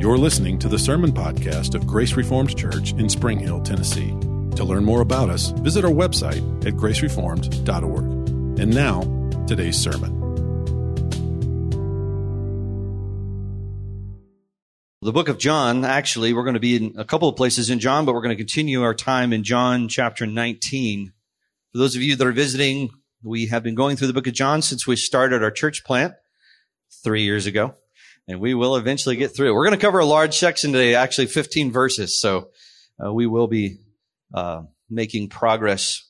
You're listening to the Sermon Podcast of Grace Reformed Church in Spring Hill, Tennessee. To learn more about us, visit our website at gracereformed.org. And now, today's sermon. The book of John, actually, we're going to be in a couple of places in John, but we're going to continue our time in John chapter 19. For those of you that are visiting, we have been going through the book of John since we started our church plant three years ago and we will eventually get through. We're going to cover a large section today, actually 15 verses. So uh, we will be uh, making progress.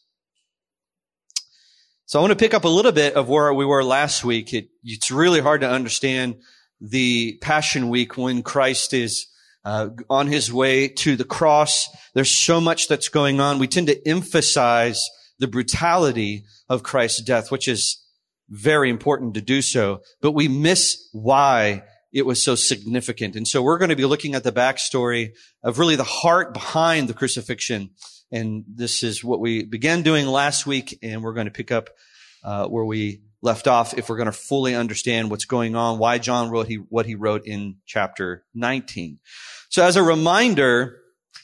So I want to pick up a little bit of where we were last week. It, it's really hard to understand the Passion Week when Christ is uh, on his way to the cross. There's so much that's going on. We tend to emphasize the brutality of Christ's death, which is very important to do so, but we miss why it was so significant. And so we're going to be looking at the backstory of really the heart behind the crucifixion. And this is what we began doing last week. And we're going to pick up uh, where we left off if we're going to fully understand what's going on, why John wrote he, what he wrote in chapter 19. So as a reminder,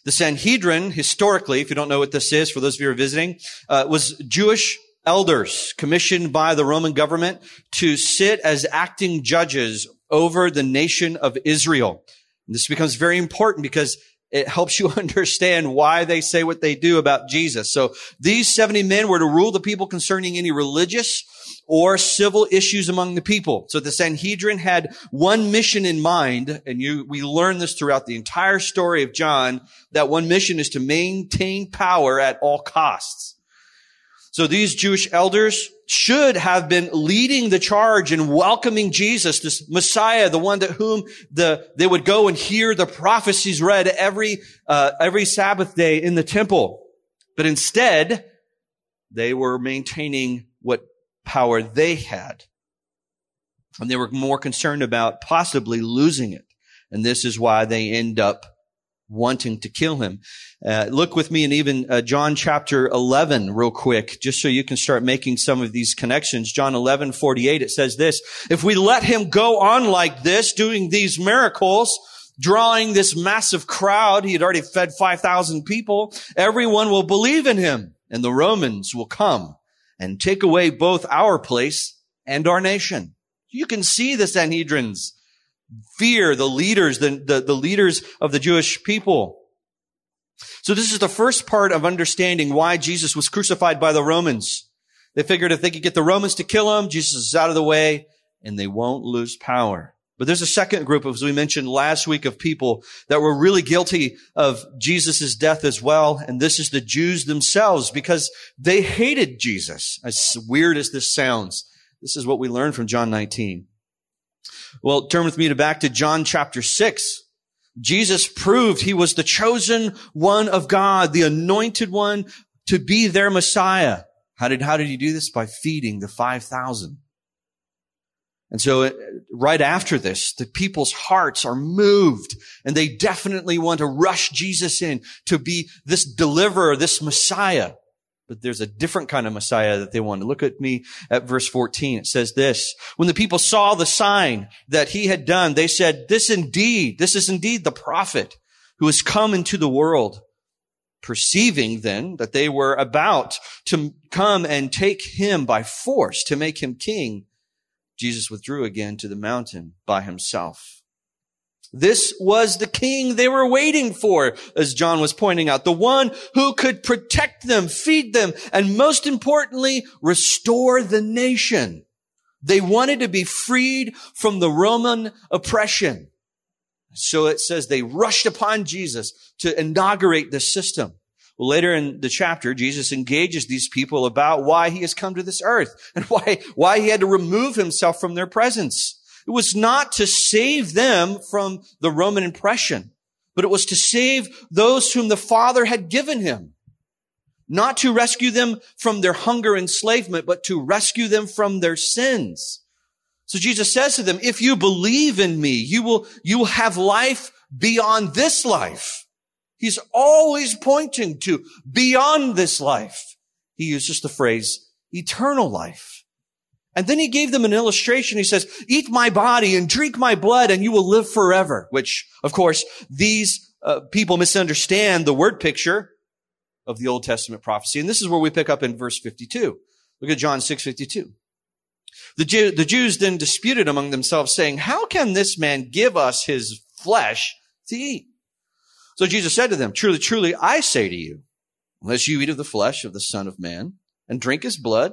the Sanhedrin, historically, if you don't know what this is, for those of you who are visiting, uh, was Jewish elders commissioned by the Roman government to sit as acting judges over the nation of Israel. And this becomes very important because it helps you understand why they say what they do about Jesus. So these 70 men were to rule the people concerning any religious or civil issues among the people. So the Sanhedrin had one mission in mind, and you, we learn this throughout the entire story of John, that one mission is to maintain power at all costs. So these Jewish elders should have been leading the charge and welcoming Jesus, this Messiah, the one to whom the, they would go and hear the prophecies read every, uh, every Sabbath day in the temple. But instead, they were maintaining what power they had. And they were more concerned about possibly losing it. And this is why they end up wanting to kill him. Uh, look with me in even uh, John chapter 11 real quick, just so you can start making some of these connections. John 11, 48, it says this, if we let him go on like this, doing these miracles, drawing this massive crowd, he had already fed 5,000 people, everyone will believe in him and the Romans will come and take away both our place and our nation. You can see the Sanhedrins fear the leaders, the, the, the leaders of the Jewish people. So this is the first part of understanding why Jesus was crucified by the Romans. They figured if they could get the Romans to kill him, Jesus is out of the way and they won't lose power. But there's a second group, as we mentioned last week, of people that were really guilty of Jesus' death as well. And this is the Jews themselves because they hated Jesus. As weird as this sounds, this is what we learn from John 19. Well, turn with me to back to John chapter 6. Jesus proved he was the chosen one of God, the anointed one to be their Messiah. How did, how did he do this? By feeding the 5,000. And so uh, right after this, the people's hearts are moved and they definitely want to rush Jesus in to be this deliverer, this Messiah. But there's a different kind of Messiah that they want. Look at me at verse 14. It says this, when the people saw the sign that he had done, they said, this indeed, this is indeed the prophet who has come into the world. Perceiving then that they were about to come and take him by force to make him king, Jesus withdrew again to the mountain by himself. This was the king they were waiting for, as John was pointing out. The one who could protect them, feed them, and most importantly, restore the nation. They wanted to be freed from the Roman oppression. So it says they rushed upon Jesus to inaugurate this system. Later in the chapter, Jesus engages these people about why he has come to this earth and why, why he had to remove himself from their presence. It was not to save them from the Roman oppression, but it was to save those whom the Father had given him. Not to rescue them from their hunger enslavement, but to rescue them from their sins. So Jesus says to them, if you believe in me, you will, you will have life beyond this life. He's always pointing to beyond this life. He uses the phrase eternal life. And then he gave them an illustration. He says, eat my body and drink my blood and you will live forever. Which, of course, these uh, people misunderstand the word picture of the Old Testament prophecy. And this is where we pick up in verse 52. Look at John 6, 52. The, Jew, the Jews then disputed among themselves saying, how can this man give us his flesh to eat? So Jesus said to them, truly, truly, I say to you, unless you eat of the flesh of the son of man and drink his blood,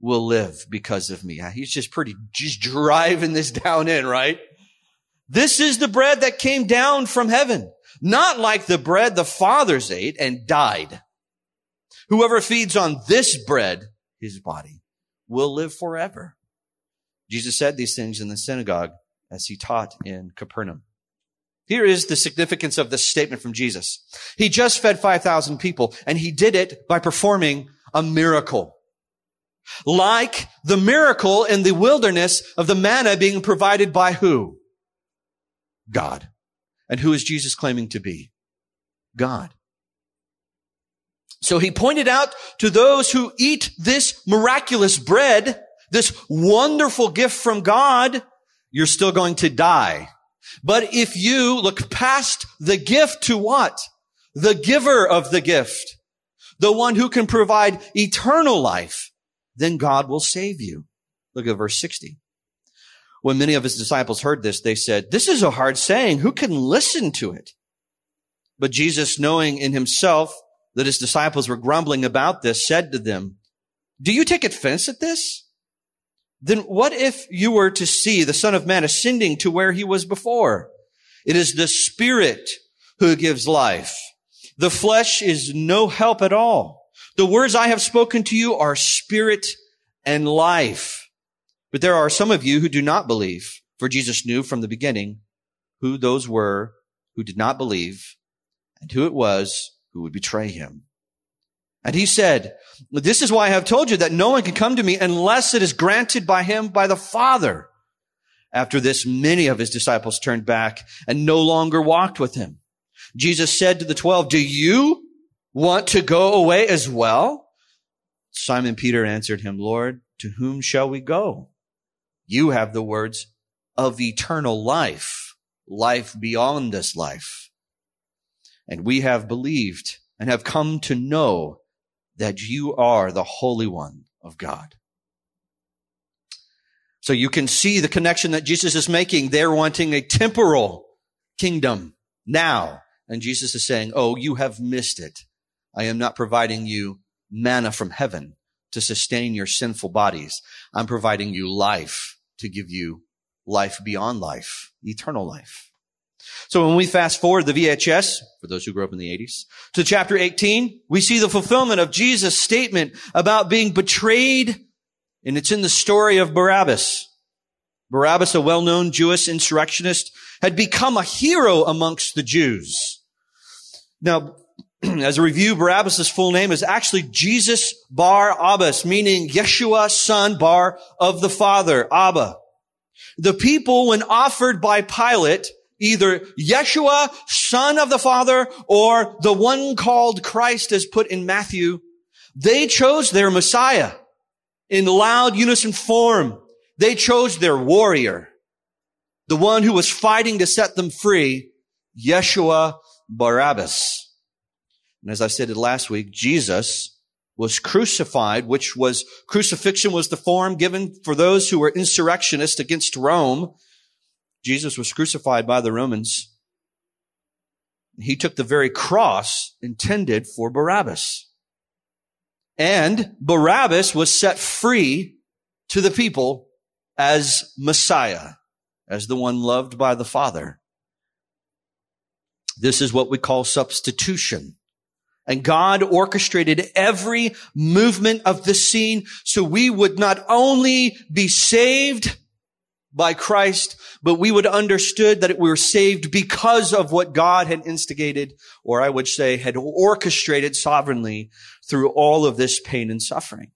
will live because of me. He's just pretty, just driving this down in, right? This is the bread that came down from heaven, not like the bread the fathers ate and died. Whoever feeds on this bread, his body, will live forever. Jesus said these things in the synagogue as he taught in Capernaum. Here is the significance of this statement from Jesus. He just fed 5,000 people and he did it by performing a miracle. Like the miracle in the wilderness of the manna being provided by who? God. And who is Jesus claiming to be? God. So he pointed out to those who eat this miraculous bread, this wonderful gift from God, you're still going to die. But if you look past the gift to what? The giver of the gift, the one who can provide eternal life, then God will save you. Look at verse 60. When many of his disciples heard this, they said, this is a hard saying. Who can listen to it? But Jesus, knowing in himself that his disciples were grumbling about this, said to them, do you take offense at this? then what if you were to see the Son of Man ascending to where he was before? It is the Spirit who gives life. The flesh is no help at all. The words I have spoken to you are spirit and life. But there are some of you who do not believe, for Jesus knew from the beginning who those were who did not believe and who it was who would betray him. And he said, this is why I have told you that no one can come to me unless it is granted by him by the Father. After this, many of his disciples turned back and no longer walked with him. Jesus said to the twelve, do you want to go away as well? Simon Peter answered him, Lord, to whom shall we go? You have the words of eternal life, life beyond this life. And we have believed and have come to know that you are the Holy One of God. So you can see the connection that Jesus is making. They're wanting a temporal kingdom now. And Jesus is saying, Oh, you have missed it. I am not providing you manna from heaven to sustain your sinful bodies. I'm providing you life to give you life beyond life, eternal life. So when we fast forward the VHS, for those who grew up in the 80s, to chapter 18, we see the fulfillment of Jesus' statement about being betrayed, and it's in the story of Barabbas. Barabbas, a well-known Jewish insurrectionist, had become a hero amongst the Jews. Now, as a review, Barabbas' full name is actually Jesus Bar Abbas, meaning Yeshua, son Bar of the Father, Abba. The people, when offered by Pilate, either Yeshua, son of the Father, or the one called Christ as put in Matthew, they chose their Messiah in loud unison form. They chose their warrior, the one who was fighting to set them free, Yeshua Barabbas. And as I said last week, Jesus was crucified, which was crucifixion was the form given for those who were insurrectionists against Rome Jesus was crucified by the Romans. He took the very cross intended for Barabbas. And Barabbas was set free to the people as Messiah, as the one loved by the Father. This is what we call substitution. And God orchestrated every movement of the scene so we would not only be saved, by Christ, but we would understood that we were saved because of what God had instigated, or I would say had orchestrated sovereignly through all of this pain and suffering.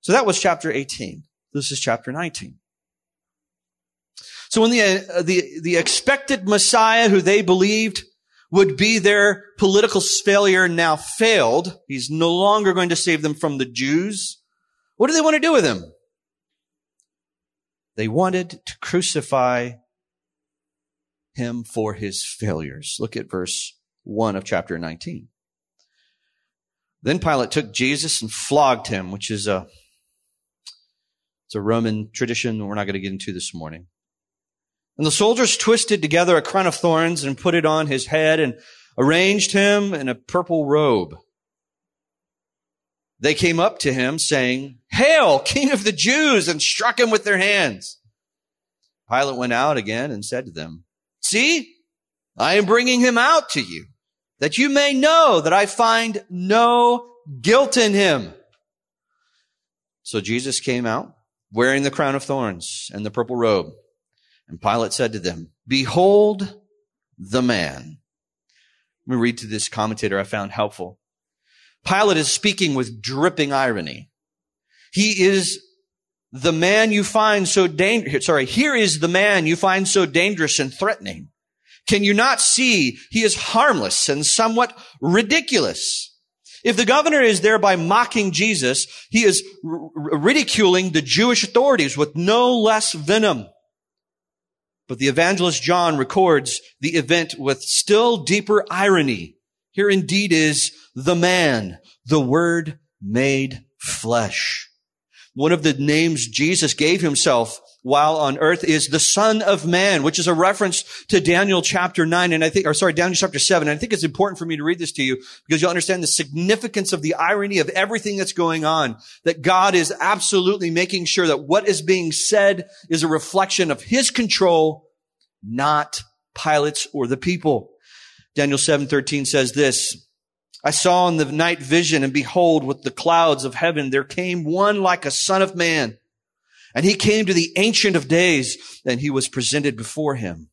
So that was chapter 18. This is chapter 19. So when the, uh, the, the expected Messiah who they believed would be their political failure now failed, he's no longer going to save them from the Jews. What do they want to do with him? They wanted to crucify him for his failures. Look at verse 1 of chapter 19. Then Pilate took Jesus and flogged him, which is a it's a Roman tradition we're not going to get into this morning. And the soldiers twisted together a crown of thorns and put it on his head and arranged him in a purple robe. They came up to him saying, Hail, King of the Jews, and struck him with their hands. Pilate went out again and said to them, See, I am bringing him out to you, that you may know that I find no guilt in him. So Jesus came out wearing the crown of thorns and the purple robe. And Pilate said to them, Behold the man. Let me read to this commentator I found helpful. Pilate is speaking with dripping irony. He is the man you find so dangerous. Sorry, here is the man you find so dangerous and threatening. Can you not see he is harmless and somewhat ridiculous? If the governor is thereby mocking Jesus, he is r- ridiculing the Jewish authorities with no less venom. But the evangelist John records the event with still deeper irony. Here indeed is the man, the word made flesh. One of the names Jesus gave himself while on earth is the son of man, which is a reference to Daniel chapter nine. And I think, or sorry, Daniel chapter seven. And I think it's important for me to read this to you because you'll understand the significance of the irony of everything that's going on. That God is absolutely making sure that what is being said is a reflection of his control, not Pilate's or the people. Daniel 7:13 says this, I saw in the night vision and behold with the clouds of heaven there came one like a son of man. And he came to the ancient of days and he was presented before him.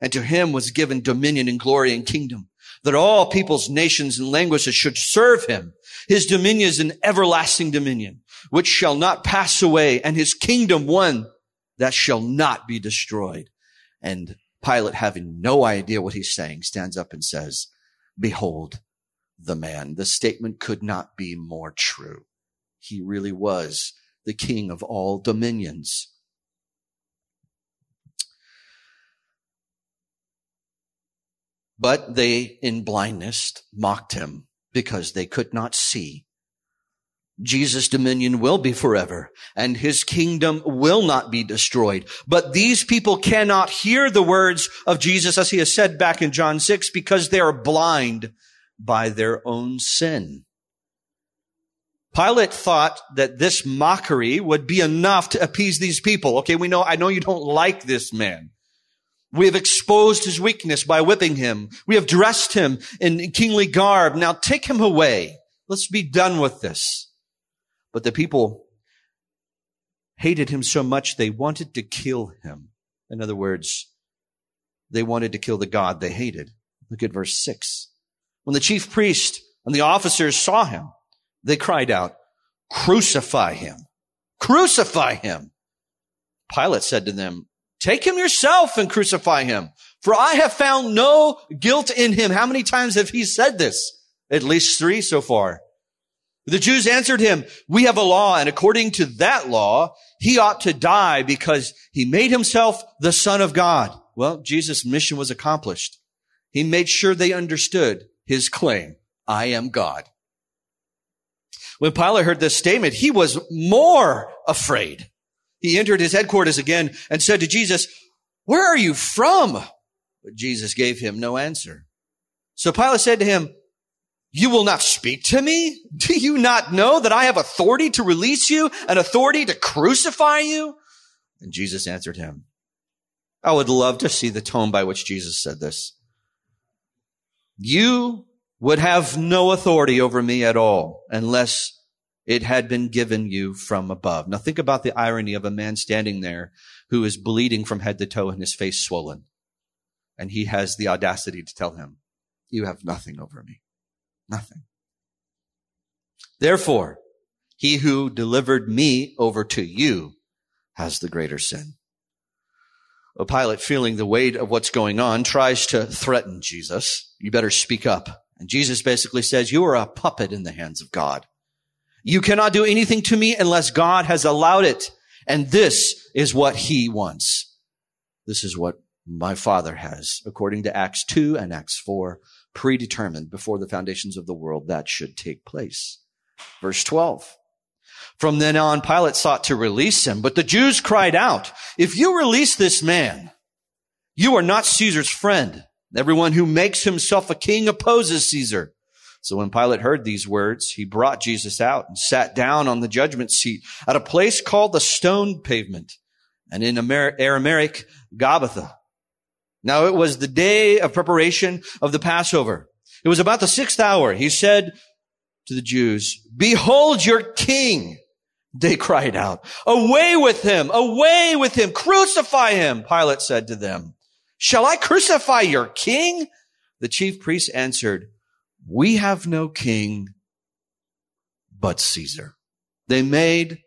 And to him was given dominion and glory and kingdom that all peoples, nations and languages should serve him. His dominion is an everlasting dominion which shall not pass away and his kingdom one that shall not be destroyed. And Pilate having no idea what he's saying stands up and says, behold, the man. The statement could not be more true. He really was the king of all dominions. But they, in blindness, mocked him because they could not see. Jesus' dominion will be forever and his kingdom will not be destroyed. But these people cannot hear the words of Jesus as he has said back in John 6 because they are blind by their own sin. Pilate thought that this mockery would be enough to appease these people. Okay, we know, I know you don't like this man. We have exposed his weakness by whipping him. We have dressed him in kingly garb. Now take him away. Let's be done with this. But the people hated him so much they wanted to kill him. In other words, they wanted to kill the God they hated. Look at verse six. When the chief priest and the officers saw him, they cried out, crucify him, crucify him. Pilate said to them, take him yourself and crucify him, for I have found no guilt in him. How many times have he said this? At least three so far. The Jews answered him, we have a law, and according to that law, he ought to die because he made himself the son of God. Well, Jesus' mission was accomplished. He made sure they understood his claim, I am God. When Pilate heard this statement, he was more afraid. He entered his headquarters again and said to Jesus, where are you from? But Jesus gave him no answer. So Pilate said to him, you will not speak to me? Do you not know that I have authority to release you and authority to crucify you? And Jesus answered him, I would love to see the tone by which Jesus said this. You would have no authority over me at all unless It had been given you from above. Now think about the irony of a man standing there who is bleeding from head to toe and his face swollen. And he has the audacity to tell him, you have nothing over me. Nothing. Therefore, he who delivered me over to you has the greater sin. A Pilate, feeling the weight of what's going on, tries to threaten Jesus. You better speak up. And Jesus basically says, you are a puppet in the hands of God. You cannot do anything to me unless God has allowed it. And this is what he wants. This is what my father has, according to Acts 2 and Acts 4, predetermined before the foundations of the world that should take place. Verse 12. From then on, Pilate sought to release him, but the Jews cried out, if you release this man, you are not Caesar's friend. Everyone who makes himself a king opposes Caesar. So when Pilate heard these words, he brought Jesus out and sat down on the judgment seat at a place called the stone pavement and in Aramaic, Gabbatha. Now it was the day of preparation of the Passover. It was about the sixth hour. He said to the Jews, behold your king. They cried out, away with him, away with him, crucify him. Pilate said to them, shall I crucify your king? The chief priests answered, we have no king but Caesar. They made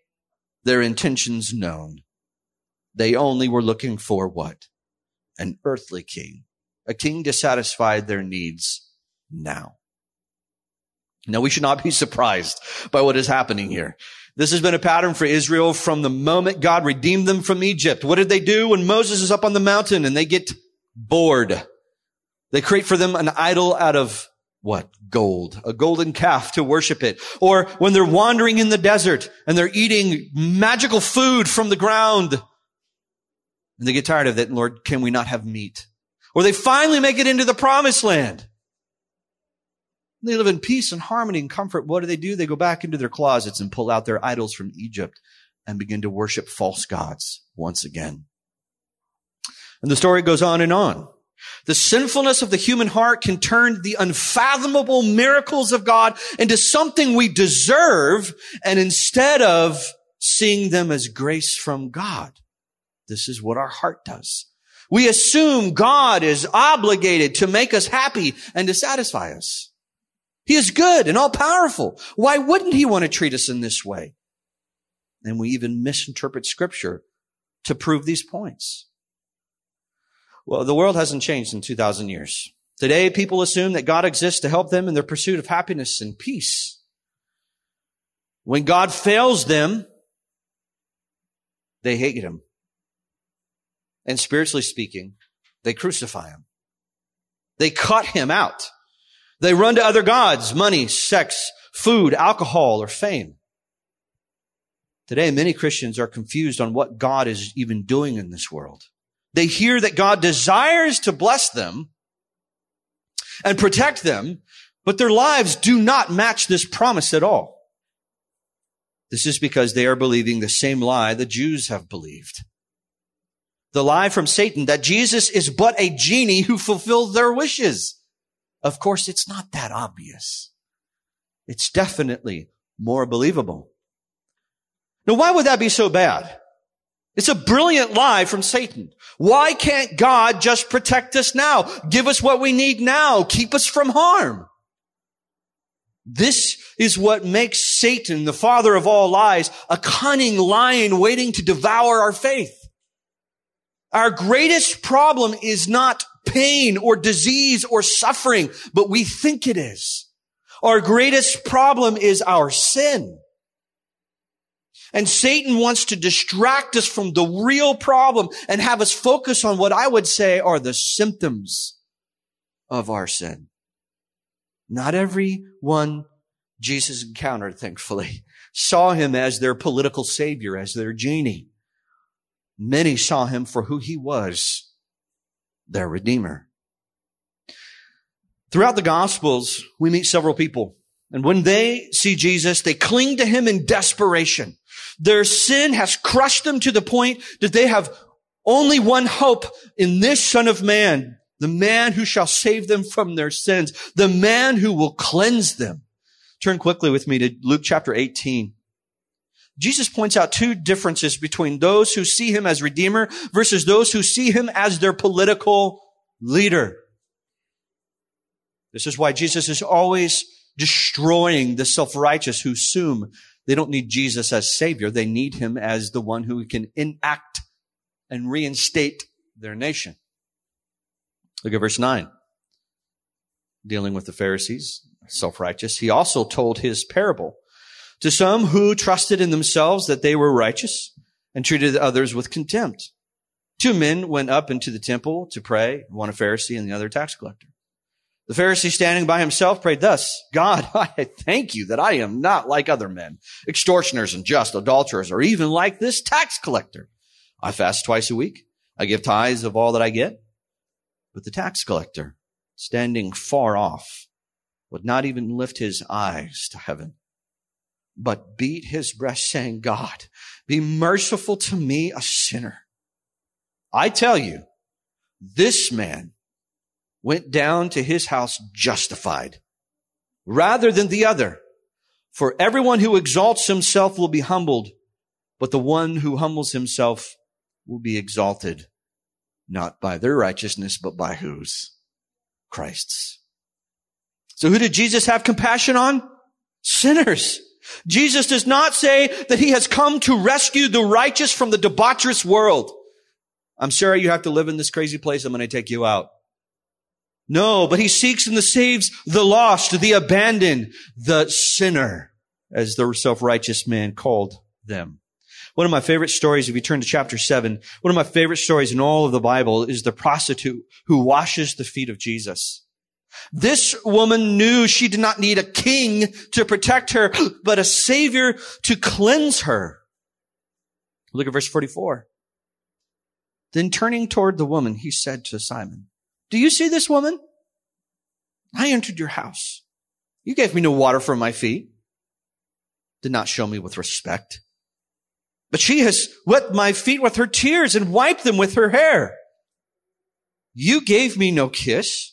their intentions known. They only were looking for what? An earthly king, a king to satisfy their needs now. Now we should not be surprised by what is happening here. This has been a pattern for Israel from the moment God redeemed them from Egypt. What did they do when Moses is up on the mountain and they get bored? They create for them an idol out of what? Gold. A golden calf to worship it. Or when they're wandering in the desert and they're eating magical food from the ground. And they get tired of it. Lord, can we not have meat? Or they finally make it into the promised land. They live in peace and harmony and comfort. What do they do? They go back into their closets and pull out their idols from Egypt and begin to worship false gods once again. And the story goes on and on. The sinfulness of the human heart can turn the unfathomable miracles of God into something we deserve and instead of seeing them as grace from God. This is what our heart does. We assume God is obligated to make us happy and to satisfy us. He is good and all powerful. Why wouldn't he want to treat us in this way? And we even misinterpret scripture to prove these points. Well, the world hasn't changed in 2000 years. Today, people assume that God exists to help them in their pursuit of happiness and peace. When God fails them, they hate him. And spiritually speaking, they crucify him. They cut him out. They run to other gods, money, sex, food, alcohol, or fame. Today, many Christians are confused on what God is even doing in this world. They hear that God desires to bless them and protect them, but their lives do not match this promise at all. This is because they are believing the same lie the Jews have believed. The lie from Satan that Jesus is but a genie who fulfills their wishes. Of course, it's not that obvious. It's definitely more believable. Now, why would that be so bad? It's a brilliant lie from Satan. Why can't God just protect us now? Give us what we need now. Keep us from harm. This is what makes Satan, the father of all lies, a cunning lion waiting to devour our faith. Our greatest problem is not pain or disease or suffering, but we think it is. Our greatest problem is our sin. And Satan wants to distract us from the real problem and have us focus on what I would say are the symptoms of our sin. Not everyone Jesus encountered, thankfully, saw him as their political savior, as their genie. Many saw him for who he was, their redeemer. Throughout the gospels, we meet several people. And when they see Jesus, they cling to him in desperation. Their sin has crushed them to the point that they have only one hope in this son of man, the man who shall save them from their sins, the man who will cleanse them. Turn quickly with me to Luke chapter 18. Jesus points out two differences between those who see him as Redeemer versus those who see him as their political leader. This is why Jesus is always destroying the self-righteous who assume they don't need Jesus as Savior. They need him as the one who can enact and reinstate their nation. Look at verse 9. Dealing with the Pharisees, self-righteous. He also told his parable to some who trusted in themselves that they were righteous and treated others with contempt. Two men went up into the temple to pray, one a Pharisee and the other a tax collector. The Pharisee standing by himself prayed thus, God, I thank you that I am not like other men, extortioners and just adulterers, or even like this tax collector. I fast twice a week. I give tithes of all that I get. But the tax collector, standing far off, would not even lift his eyes to heaven, but beat his breast saying, God, be merciful to me, a sinner. I tell you, this man went down to his house justified rather than the other. For everyone who exalts himself will be humbled, but the one who humbles himself will be exalted, not by their righteousness, but by whose? Christ's. So who did Jesus have compassion on? Sinners. Jesus does not say that he has come to rescue the righteous from the debaucherous world. I'm sorry you have to live in this crazy place. I'm going to take you out. No, but he seeks and saves the lost, the abandoned, the sinner, as the self-righteous man called them. One of my favorite stories, if you turn to chapter seven, one of my favorite stories in all of the Bible is the prostitute who washes the feet of Jesus. This woman knew she did not need a king to protect her, but a savior to cleanse her. Look at verse 44. Then turning toward the woman, he said to Simon, do you see this woman? I entered your house. You gave me no water for my feet. Did not show me with respect. But she has wet my feet with her tears and wiped them with her hair. You gave me no kiss.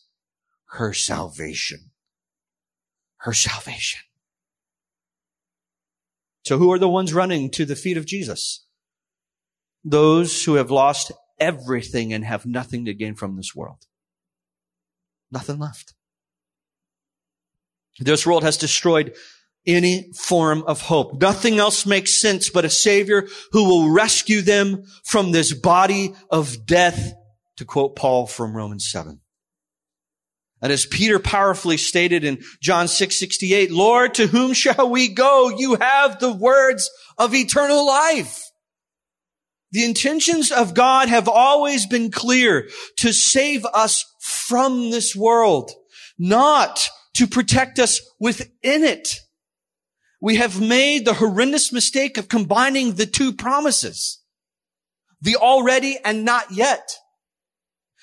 Her salvation. Her salvation. So who are the ones running to the feet of Jesus? Those who have lost everything and have nothing to gain from this world. Nothing left. This world has destroyed any form of hope. Nothing else makes sense but a savior who will rescue them from this body of death, to quote Paul from Romans 7. And as Peter powerfully stated in John 6, 68, Lord, to whom shall we go? You have the words of eternal life. The intentions of God have always been clear to save us from this world, not to protect us within it. We have made the horrendous mistake of combining the two promises, the already and not yet.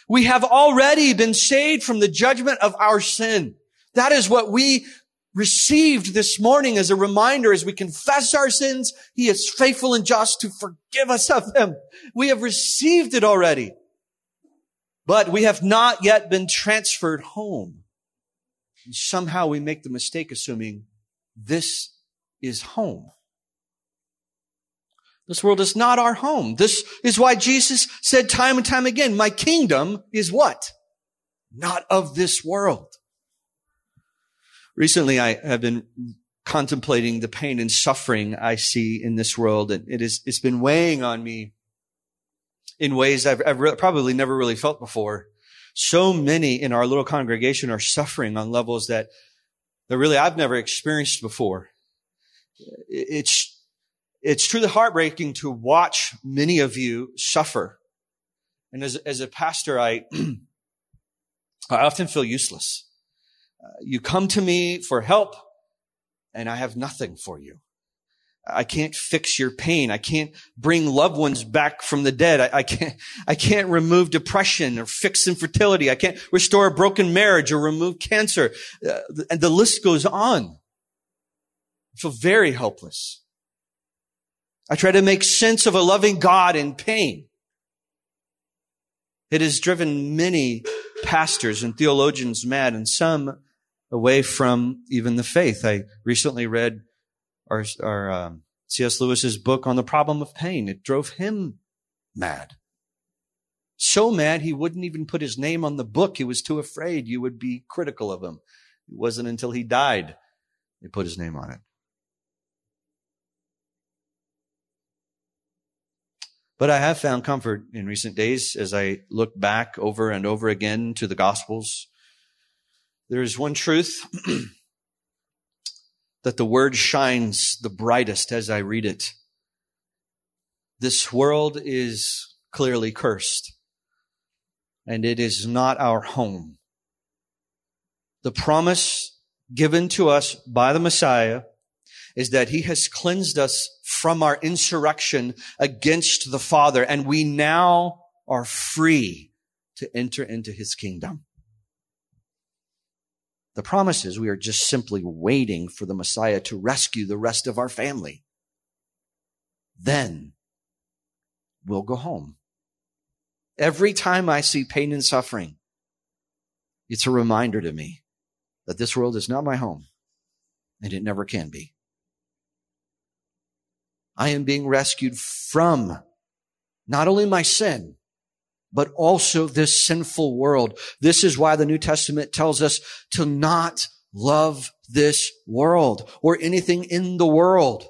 We have already been saved from the judgment of our sin. That is what we received this morning as a reminder as we confess our sins. He is faithful and just to forgive us of them. We have received it already, but we have not yet been transferred home. And somehow we make the mistake assuming this is home. This world is not our home. This is why Jesus said time and time again, my kingdom is what? Not of this world. Recently, I have been contemplating the pain and suffering I see in this world, and it is, it's been weighing on me in ways I've, I've re- probably never really felt before. So many in our little congregation are suffering on levels that, that really I've never experienced before. It's, it's truly heartbreaking to watch many of you suffer. And as, as a pastor, I, I often feel useless you come to me for help and I have nothing for you. I can't fix your pain. I can't bring loved ones back from the dead. I, I, can't, I can't remove depression or fix infertility. I can't restore a broken marriage or remove cancer. Uh, and the list goes on. I feel very helpless. I try to make sense of a loving God in pain. It has driven many pastors and theologians mad and some away from even the faith. I recently read our, our um, C.S. Lewis's book on the problem of pain. It drove him mad. So mad he wouldn't even put his name on the book. He was too afraid you would be critical of him. It wasn't until he died they put his name on it. But I have found comfort in recent days as I look back over and over again to the Gospels. There is one truth that the word shines the brightest as I read it. This world is clearly cursed, and it is not our home. The promise given to us by the Messiah is that he has cleansed us from our insurrection against the Father, and we now are free to enter into his kingdom. The promise is we are just simply waiting for the Messiah to rescue the rest of our family. Then we'll go home. Every time I see pain and suffering, it's a reminder to me that this world is not my home and it never can be. I am being rescued from not only my sin, but also this sinful world. This is why the New Testament tells us to not love this world or anything in the world.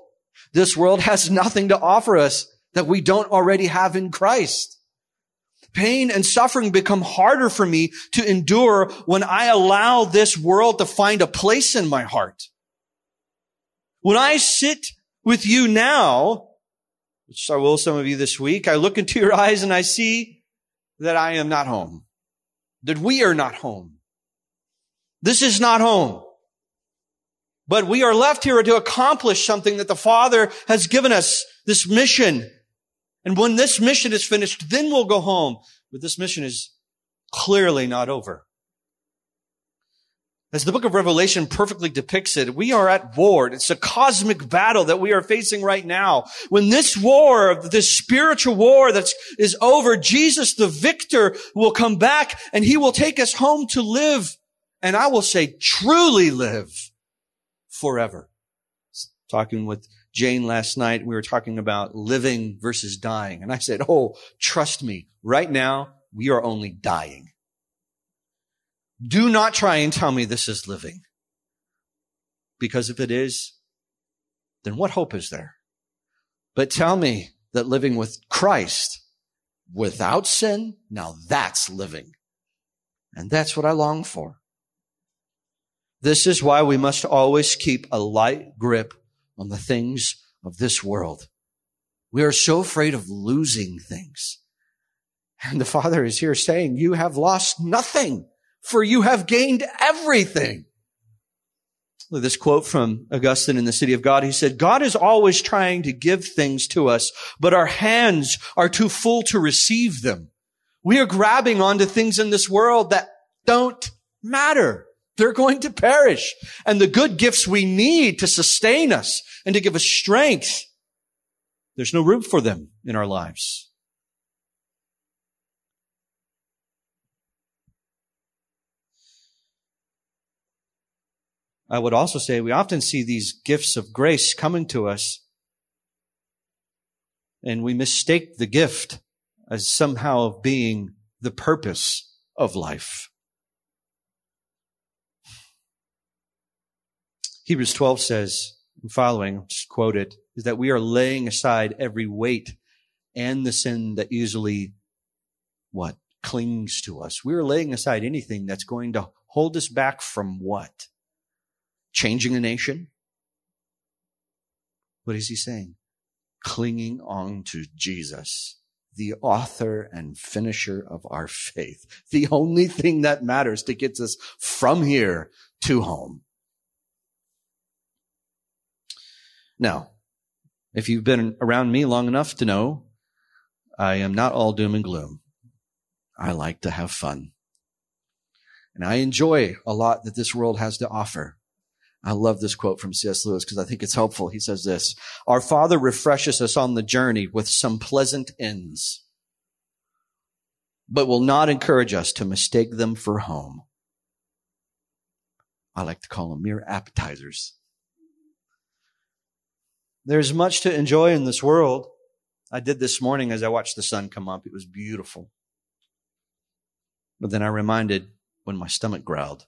This world has nothing to offer us that we don't already have in Christ. Pain and suffering become harder for me to endure when I allow this world to find a place in my heart. When I sit with you now, which I will some of you this week, I look into your eyes and I see that I am not home, that we are not home. This is not home. But we are left here to accomplish something that the Father has given us, this mission. And when this mission is finished, then we'll go home. But this mission is clearly not over. As the book of Revelation perfectly depicts it, we are at war. It's a cosmic battle that we are facing right now. When this war, this spiritual war that is over, Jesus, the victor, will come back and he will take us home to live. And I will say truly live forever. Talking with Jane last night, we were talking about living versus dying. And I said, Oh, trust me, right now we are only dying. Do not try and tell me this is living. Because if it is, then what hope is there? But tell me that living with Christ without sin, now that's living. And that's what I long for. This is why we must always keep a light grip on the things of this world. We are so afraid of losing things. And the Father is here saying, you have lost nothing for you have gained everything. This quote from Augustine in the City of God. He said, God is always trying to give things to us, but our hands are too full to receive them. We are grabbing onto things in this world that don't matter. They're going to perish. And the good gifts we need to sustain us and to give us strength, there's no room for them in our lives. I would also say we often see these gifts of grace coming to us and we mistake the gift as somehow being the purpose of life. Hebrews 12 says, and following, just quote it, is that we are laying aside every weight and the sin that easily, what? Clings to us. We are laying aside anything that's going to hold us back from what? Changing a nation. What is he saying? Clinging on to Jesus, the author and finisher of our faith. The only thing that matters to get us from here to home. Now, If you've been around me long enough to know, I am not all doom and gloom. I like to have fun. And I enjoy a lot that this world has to offer. I love this quote from C.S. Lewis because I think it's helpful. He says this, our father refreshes us on the journey with some pleasant ends, but will not encourage us to mistake them for home. I like to call them mere appetizers. There's much to enjoy in this world. I did this morning as I watched the sun come up. It was beautiful. But then I reminded when my stomach growled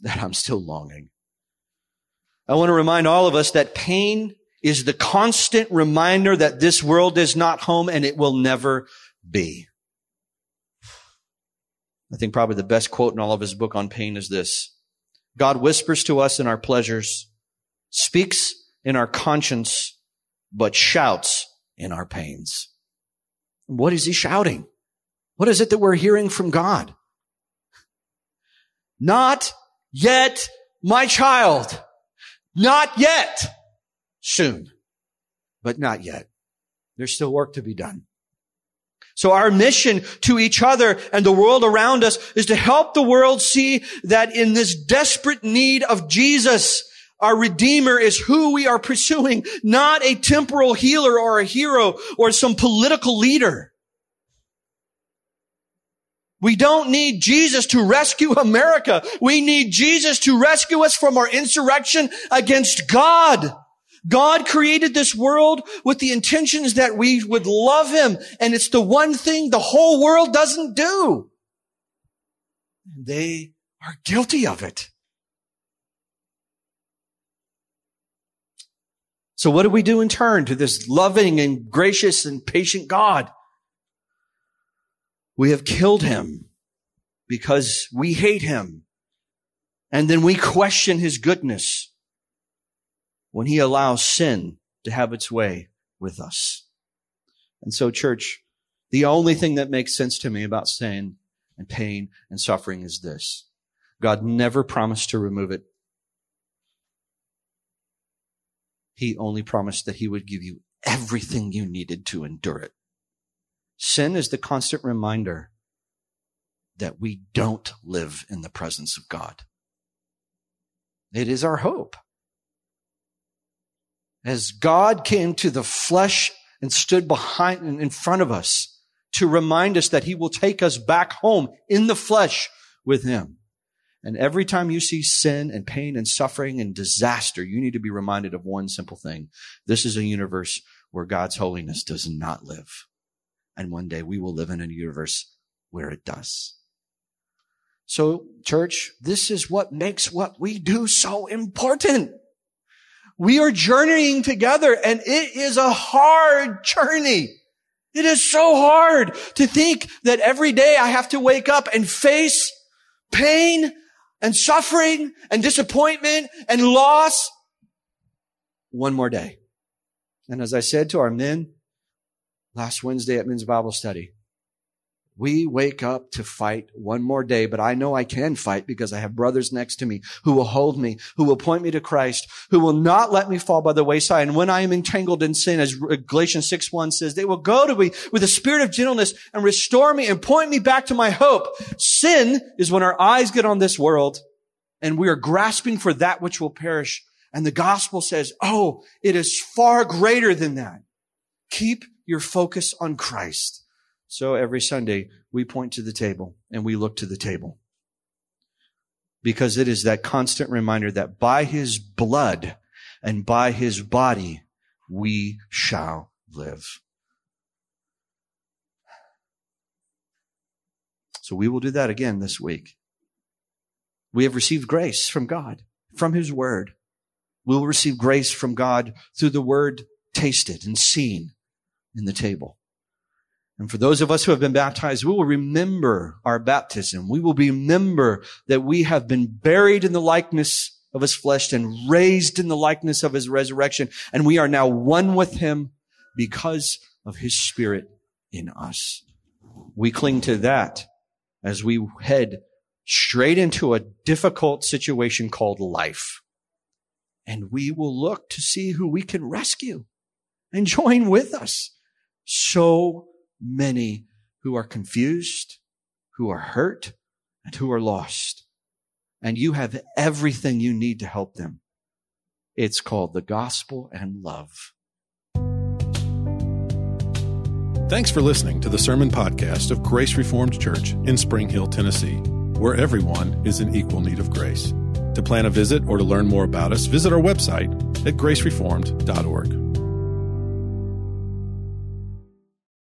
that I'm still longing. I want to remind all of us that pain is the constant reminder that this world is not home and it will never be. I think probably the best quote in all of his book on pain is this. God whispers to us in our pleasures, speaks in our conscience, but shouts in our pains. What is he shouting? What is it that we're hearing from God? Not yet, my child. Not yet. Soon. But not yet. There's still work to be done. So our mission to each other and the world around us is to help the world see that in this desperate need of Jesus, our Redeemer is who we are pursuing, not a temporal healer or a hero or some political leader. We don't need Jesus to rescue America. We need Jesus to rescue us from our insurrection against God. God created this world with the intentions that we would love Him. And it's the one thing the whole world doesn't do. They are guilty of it. So what do we do in turn to this loving and gracious and patient God? We have killed him because we hate him. And then we question his goodness when he allows sin to have its way with us. And so church, the only thing that makes sense to me about sin and pain and suffering is this. God never promised to remove it. He only promised that he would give you everything you needed to endure it. Sin is the constant reminder that we don't live in the presence of God. It is our hope. As God came to the flesh and stood behind and in front of us to remind us that he will take us back home in the flesh with him. And every time you see sin and pain and suffering and disaster, you need to be reminded of one simple thing. This is a universe where God's holiness does not live. And one day we will live in a universe where it does. So, church, this is what makes what we do so important. We are journeying together and it is a hard journey. It is so hard to think that every day I have to wake up and face pain and suffering and disappointment and loss. One more day. And as I said to our men, last Wednesday at men's Bible study. We wake up to fight one more day, but I know I can fight because I have brothers next to me who will hold me, who will point me to Christ, who will not let me fall by the wayside. And when I am entangled in sin, as Galatians 6 1 says, they will go to me with a spirit of gentleness and restore me and point me back to my hope. Sin is when our eyes get on this world and we are grasping for that which will perish. And the gospel says, Oh, it is far greater than that. Keep your focus on Christ. So every Sunday we point to the table and we look to the table. Because it is that constant reminder that by his blood and by his body we shall live. So we will do that again this week. We have received grace from God, from his word. We will receive grace from God through the word tasted and seen in the table. And for those of us who have been baptized, we will remember our baptism. We will remember that we have been buried in the likeness of his flesh and raised in the likeness of his resurrection. And we are now one with him because of his spirit in us. We cling to that as we head straight into a difficult situation called life. And we will look to see who we can rescue and join with us. So many who are confused, who are hurt, and who are lost. And you have everything you need to help them. It's called the gospel and love. Thanks for listening to the Sermon Podcast of Grace Reformed Church in Spring Hill, Tennessee, where everyone is in equal need of grace. To plan a visit or to learn more about us, visit our website at gracereformed.org.